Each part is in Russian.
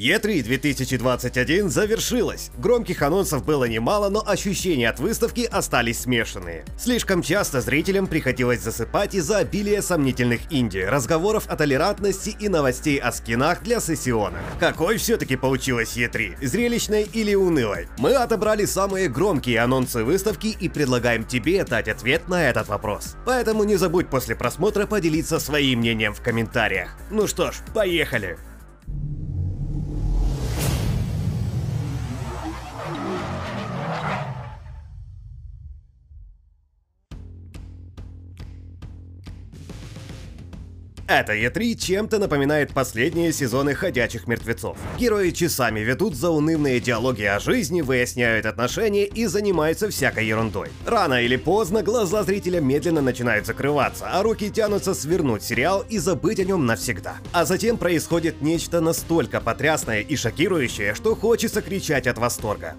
E3 2021 завершилась. Громких анонсов было немало, но ощущения от выставки остались смешанные. Слишком часто зрителям приходилось засыпать из-за обилия сомнительных инди, разговоров о толерантности и новостей о скинах для сессиона. Какой все-таки получилась E3? Зрелищной или унылой? Мы отобрали самые громкие анонсы выставки и предлагаем тебе дать ответ на этот вопрос. Поэтому не забудь после просмотра поделиться своим мнением в комментариях. Ну что ж, поехали! Это E3 чем-то напоминает последние сезоны «Ходячих мертвецов». Герои часами ведут заунывные диалоги о жизни, выясняют отношения и занимаются всякой ерундой. Рано или поздно глаза зрителя медленно начинают закрываться, а руки тянутся свернуть сериал и забыть о нем навсегда. А затем происходит нечто настолько потрясное и шокирующее, что хочется кричать от восторга.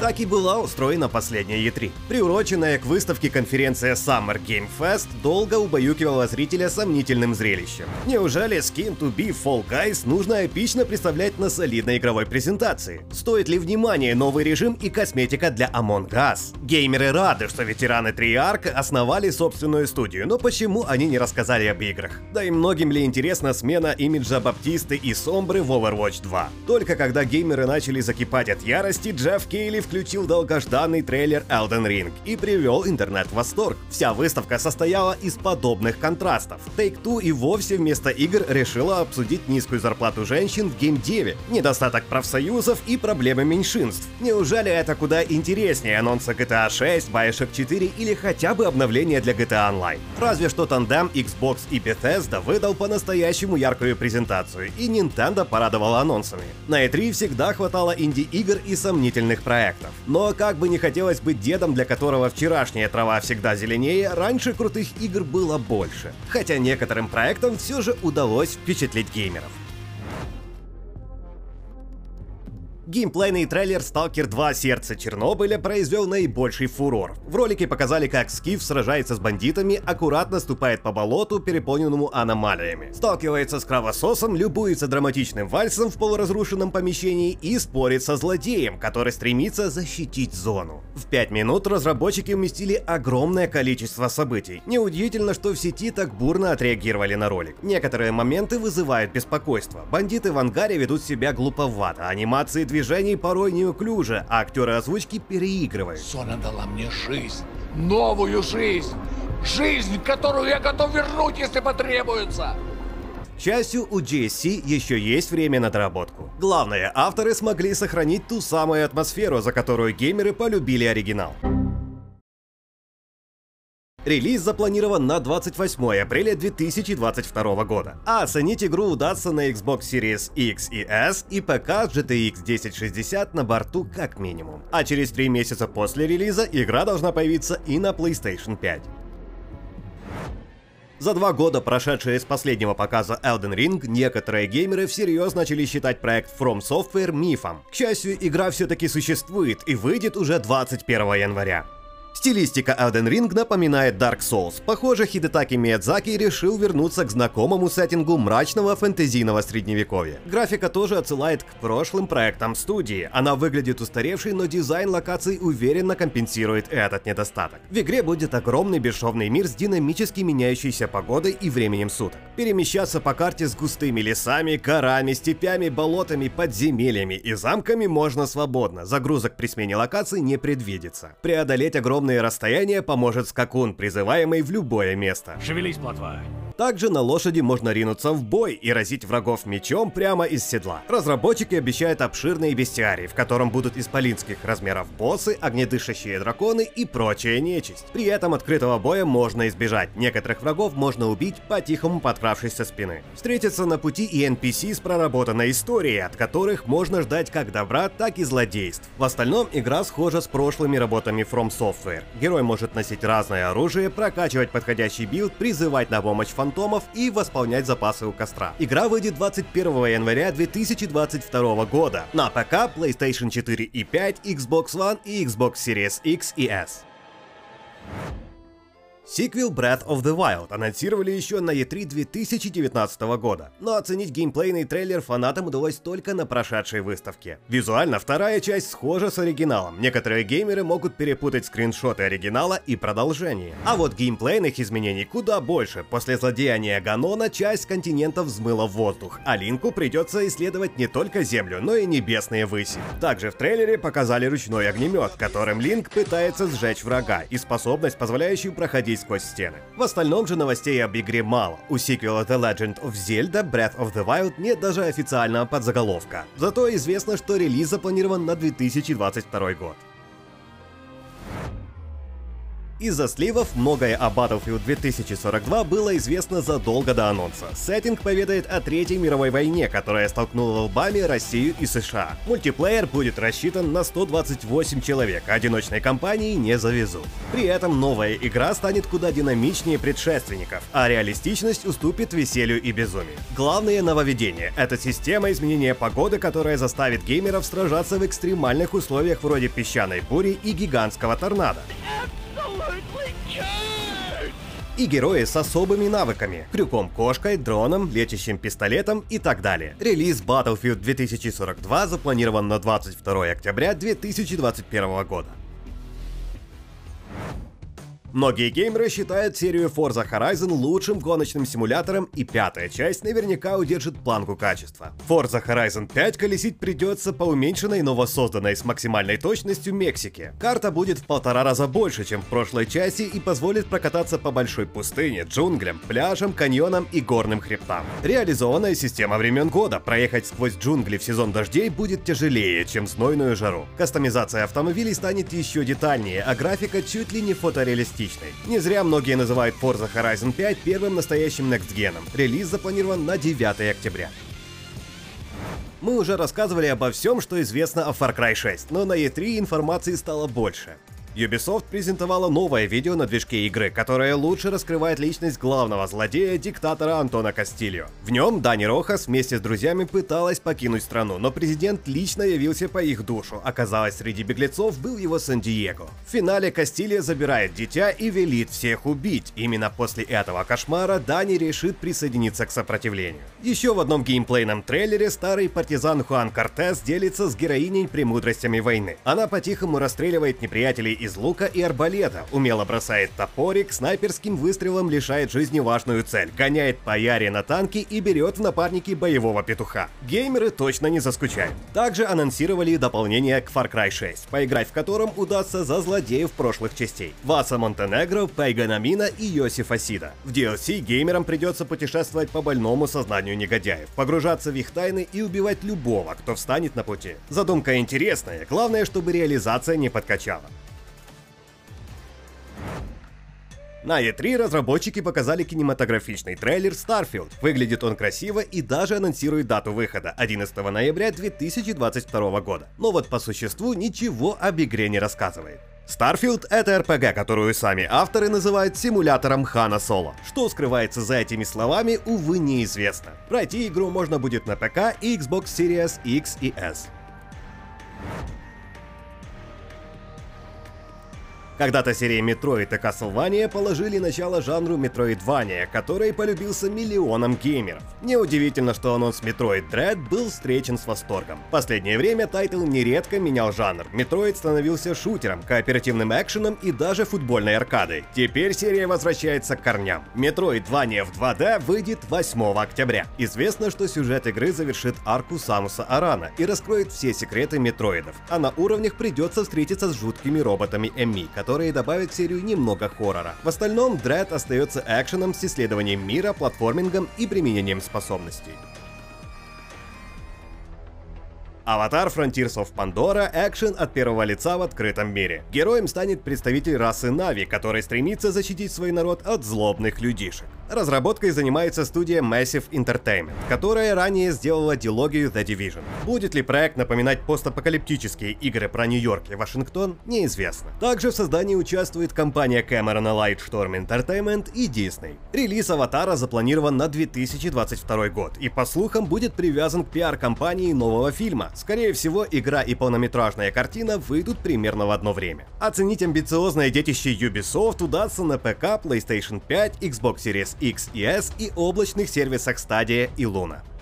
Так и была устроена последняя E3. Приуроченная к выставке конференция Summer Game Fest долго убаюкивала зрителя сомнительным зрелищем. Неужели скин to be Fall Guys нужно эпично представлять на солидной игровой презентации? Стоит ли внимания новый режим и косметика для Among Us? Геймеры рады, что ветераны Treyarch основали собственную студию, но почему они не рассказали об играх? Да и многим ли интересна смена имиджа Баптисты и Сомбры в Overwatch 2? Только когда геймеры начали закипать от ярости, Джефф Кейли включил долгожданный трейлер Elden Ring и привел интернет в восторг. Вся выставка состояла из подобных контрастов. Take-Two и вовсе вместо игр решила обсудить низкую зарплату женщин в геймдеве, недостаток профсоюзов и проблемы меньшинств. Неужели это куда интереснее анонса GTA 6, Bioshock 4 или хотя бы обновление для GTA Online? Разве что тандем Xbox и Bethesda выдал по-настоящему яркую презентацию, и Nintendo порадовал анонсами. На E3 всегда хватало инди-игр и сомнительных проектов проектов. Но как бы не хотелось быть дедом, для которого вчерашняя трава всегда зеленее, раньше крутых игр было больше. Хотя некоторым проектам все же удалось впечатлить геймеров. Геймплейный трейлер Stalker 2 Сердце Чернобыля произвел наибольший фурор. В ролике показали, как Скиф сражается с бандитами, аккуратно ступает по болоту, переполненному аномалиями. Сталкивается с кровососом, любуется драматичным вальсом в полуразрушенном помещении и спорит со злодеем, который стремится защитить зону. В 5 минут разработчики уместили огромное количество событий. Неудивительно, что в сети так бурно отреагировали на ролик. Некоторые моменты вызывают беспокойство. Бандиты в ангаре ведут себя глуповато, анимации движений порой неуклюже, а актеры озвучки переигрывают. Сона дала мне жизнь, новую жизнь, жизнь, которую я готов вернуть, если потребуется. К счастью, у GSC еще есть время на доработку. Главное, авторы смогли сохранить ту самую атмосферу, за которую геймеры полюбили оригинал. Релиз запланирован на 28 апреля 2022 года. А оценить игру удастся на Xbox Series X и S и ПК GTX 1060 на борту как минимум. А через 3 месяца после релиза игра должна появиться и на PlayStation 5. За два года, прошедшие с последнего показа Elden Ring, некоторые геймеры всерьез начали считать проект From Software мифом. К счастью, игра все-таки существует и выйдет уже 21 января. Стилистика Elden Ring напоминает Dark Souls. Похоже, Хидетаки Миядзаки решил вернуться к знакомому сеттингу мрачного фэнтезийного средневековья. Графика тоже отсылает к прошлым проектам студии. Она выглядит устаревшей, но дизайн локаций уверенно компенсирует этот недостаток. В игре будет огромный бесшовный мир с динамически меняющейся погодой и временем суток. Перемещаться по карте с густыми лесами, горами, степями, болотами, подземельями и замками можно свободно. Загрузок при смене локаций не предвидится. Преодолеть огромный огромные расстояния поможет скакун, призываемый в любое место. Шевелись, плотва. Также на лошади можно ринуться в бой и разить врагов мечом прямо из седла. Разработчики обещают обширные бестиарии, в котором будут исполинских размеров боссы, огнедышащие драконы и прочая нечисть. При этом открытого боя можно избежать. Некоторых врагов можно убить, по-тихому подкравшись со спины. Встретятся на пути и NPC с проработанной историей, от которых можно ждать как добра, так и злодейств. В остальном игра схожа с прошлыми работами From Software. Герой может носить разное оружие, прокачивать подходящий билд, призывать на помощь фантомов и восполнять запасы у костра. Игра выйдет 21 января 2022 года на ПК, PlayStation 4 и 5, Xbox One и Xbox Series X и S. Сиквел Breath of the Wild анонсировали еще на E3 2019 года, но оценить геймплейный трейлер фанатам удалось только на прошедшей выставке. Визуально вторая часть схожа с оригиналом, некоторые геймеры могут перепутать скриншоты оригинала и продолжение. А вот геймплейных изменений куда больше, после злодеяния Ганона часть континентов взмыла в воздух, а Линку придется исследовать не только Землю, но и небесные выси. Также в трейлере показали ручной огнемет, которым Линк пытается сжечь врага, и способность, позволяющую проходить проходить сквозь стены. В остальном же новостей об игре мало. У сиквела The Legend of Zelda Breath of the Wild нет даже официального подзаголовка. Зато известно, что релиз запланирован на 2022 год. Из-за сливов многое о Battlefield 2042 было известно задолго до анонса. Сеттинг поведает о Третьей мировой войне, которая столкнула лбами Россию и США. Мультиплеер будет рассчитан на 128 человек, одиночной кампании не завезут. При этом новая игра станет куда динамичнее предшественников, а реалистичность уступит веселью и безумию. Главное нововведение — это система изменения погоды, которая заставит геймеров сражаться в экстремальных условиях вроде песчаной бури и гигантского торнадо и герои с особыми навыками – крюком-кошкой, дроном, лечащим пистолетом и так далее. Релиз Battlefield 2042 запланирован на 22 октября 2021 года. Многие геймеры считают серию Forza Horizon лучшим гоночным симулятором, и пятая часть наверняка удержит планку качества. Forza Horizon 5 колесить придется по уменьшенной, но воссозданной с максимальной точностью Мексике. Карта будет в полтора раза больше, чем в прошлой части, и позволит прокататься по большой пустыне, джунглям, пляжам, каньонам и горным хребтам. Реализованная система времен года. Проехать сквозь джунгли в сезон дождей будет тяжелее, чем знойную жару. Кастомизация автомобилей станет еще детальнее, а графика чуть ли не фотореалистичнее реалистичной. Не зря многие называют Forza Horizon 5 первым настоящим Gen. Релиз запланирован на 9 октября. Мы уже рассказывали обо всем, что известно о Far Cry 6, но на E3 информации стало больше. Ubisoft презентовала новое видео на движке игры, которое лучше раскрывает личность главного злодея, диктатора Антона Кастильо. В нем Дани Рохас вместе с друзьями пыталась покинуть страну, но президент лично явился по их душу. Оказалось, среди беглецов был его Сан-Диего. В финале Кастильо забирает дитя и велит всех убить. Именно после этого кошмара Дани решит присоединиться к сопротивлению. Еще в одном геймплейном трейлере старый партизан Хуан Кортес делится с героиней премудростями войны. Она по-тихому расстреливает неприятелей из лука и арбалета, умело бросает топорик, снайперским выстрелом лишает жизни важную цель, гоняет по яре на танке и берет в напарники боевого петуха. Геймеры точно не заскучают. Также анонсировали дополнение к Far Cry 6, поиграть в котором удастся за злодеев прошлых частей. Васа Монтенегро, Пайгана Мина и Йосифа Сида. В DLC геймерам придется путешествовать по больному сознанию негодяев, погружаться в их тайны и убивать любого, кто встанет на пути. Задумка интересная, главное, чтобы реализация не подкачала. На E3 разработчики показали кинематографичный трейлер Starfield. Выглядит он красиво и даже анонсирует дату выхода 11 ноября 2022 года. Но вот по существу ничего об игре не рассказывает. Starfield — это RPG, которую сами авторы называют симулятором Хана Соло. Что скрывается за этими словами, увы, неизвестно. Пройти игру можно будет на ПК и Xbox Series X и S. Когда-то серии Metroid и Castlevania положили начало жанру Metroidvania, который полюбился миллионам геймеров. Неудивительно, что анонс Metroid Dread был встречен с восторгом. В последнее время title нередко менял жанр. Metroid становился шутером, кооперативным экшеном и даже футбольной аркадой. Теперь серия возвращается к корням. Metroidvania в 2D выйдет 8 октября. Известно, что сюжет игры завершит арку Самус Аран и раскроет все секреты метроидов, а на уровнях придется встретиться с жуткими роботами Эми, которые добавят в серию немного хоррора. В остальном, Dread остается экшеном с исследованием мира, платформингом и применением способностей. Аватар Frontiers of Pandora – экшен от первого лица в открытом мире. Героем станет представитель расы Нави, который стремится защитить свой народ от злобных людишек. Разработкой занимается студия Massive Entertainment, которая ранее сделала дилогию The Division. Будет ли проект напоминать постапокалиптические игры про Нью-Йорк и Вашингтон, неизвестно. Также в создании участвует компания Cameron Lightstorm Entertainment и Disney. Релиз Аватара запланирован на 2022 год и, по слухам, будет привязан к пиар-компании нового фильма. Скорее всего, игра и полнометражная картина выйдут примерно в одно время. Оценить амбициозное детище Ubisoft удастся на ПК, PlayStation 5, Xbox Series X и S и облачных сервисах Stadia и Luna.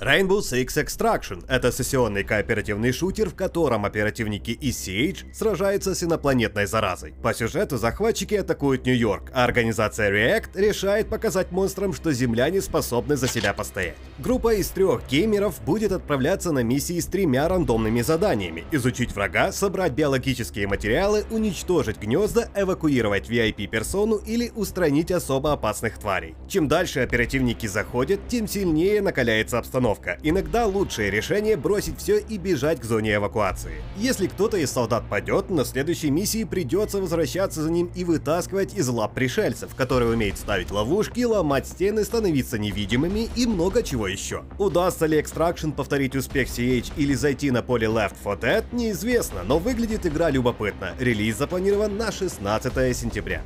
Rainbow Six Extraction — это сессионный кооперативный шутер, в котором оперативники из CH сражаются с инопланетной заразой. По сюжету захватчики атакуют Нью-Йорк, а организация React решает показать монстрам, что земляне способны за себя постоять. Группа из трех геймеров будет отправляться на миссии с тремя рандомными заданиями — изучить врага, собрать биологические материалы, уничтожить гнезда, эвакуировать VIP-персону или устранить особо опасных тварей. Чем дальше оперативники заходят, тем сильнее накаляется обстановка обстановка. Иногда лучшее решение бросить все и бежать к зоне эвакуации. Если кто-то из солдат падет, на следующей миссии придется возвращаться за ним и вытаскивать из лап пришельцев, которые умеют ставить ловушки, ломать стены, становиться невидимыми и много чего еще. Удастся ли Extraction повторить успех CH или зайти на поле Left 4 Dead, неизвестно, но выглядит игра любопытно. Релиз запланирован на 16 сентября.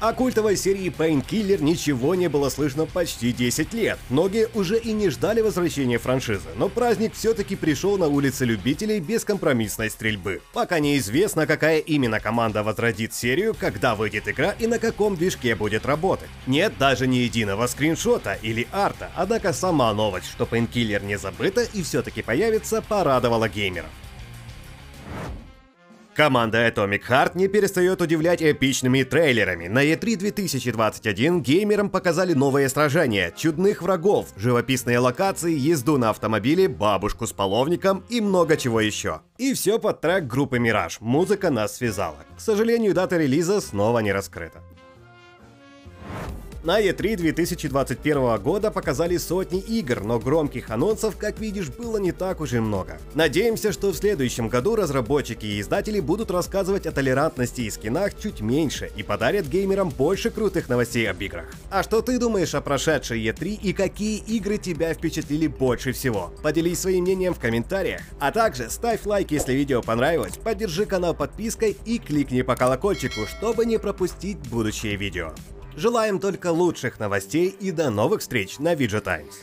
О культовой серии Painkiller ничего не было слышно почти 10 лет. Многие уже и не ждали возвращения франшизы, но праздник все-таки пришел на улицы любителей бескомпромиссной стрельбы. Пока неизвестно, какая именно команда возродит серию, когда выйдет игра и на каком движке будет работать. Нет даже ни единого скриншота или арта, однако сама новость, что Painkiller не забыта и все-таки появится, порадовала геймеров. Команда Atomic Heart не перестает удивлять эпичными трейлерами. На E3 2021 геймерам показали новые сражения, чудных врагов, живописные локации, езду на автомобиле, бабушку с половником и много чего еще. И все под трек группы Mirage. Музыка нас связала. К сожалению, дата релиза снова не раскрыта. На E3 2021 года показали сотни игр, но громких анонсов, как видишь, было не так уж и много. Надеемся, что в следующем году разработчики и издатели будут рассказывать о толерантности и скинах чуть меньше и подарят геймерам больше крутых новостей об играх. А что ты думаешь о прошедшей E3 и какие игры тебя впечатлили больше всего? Поделись своим мнением в комментариях. А также ставь лайк, если видео понравилось, поддержи канал подпиской и кликни по колокольчику, чтобы не пропустить будущие видео. Желаем только лучших новостей и до новых встреч на VG Times.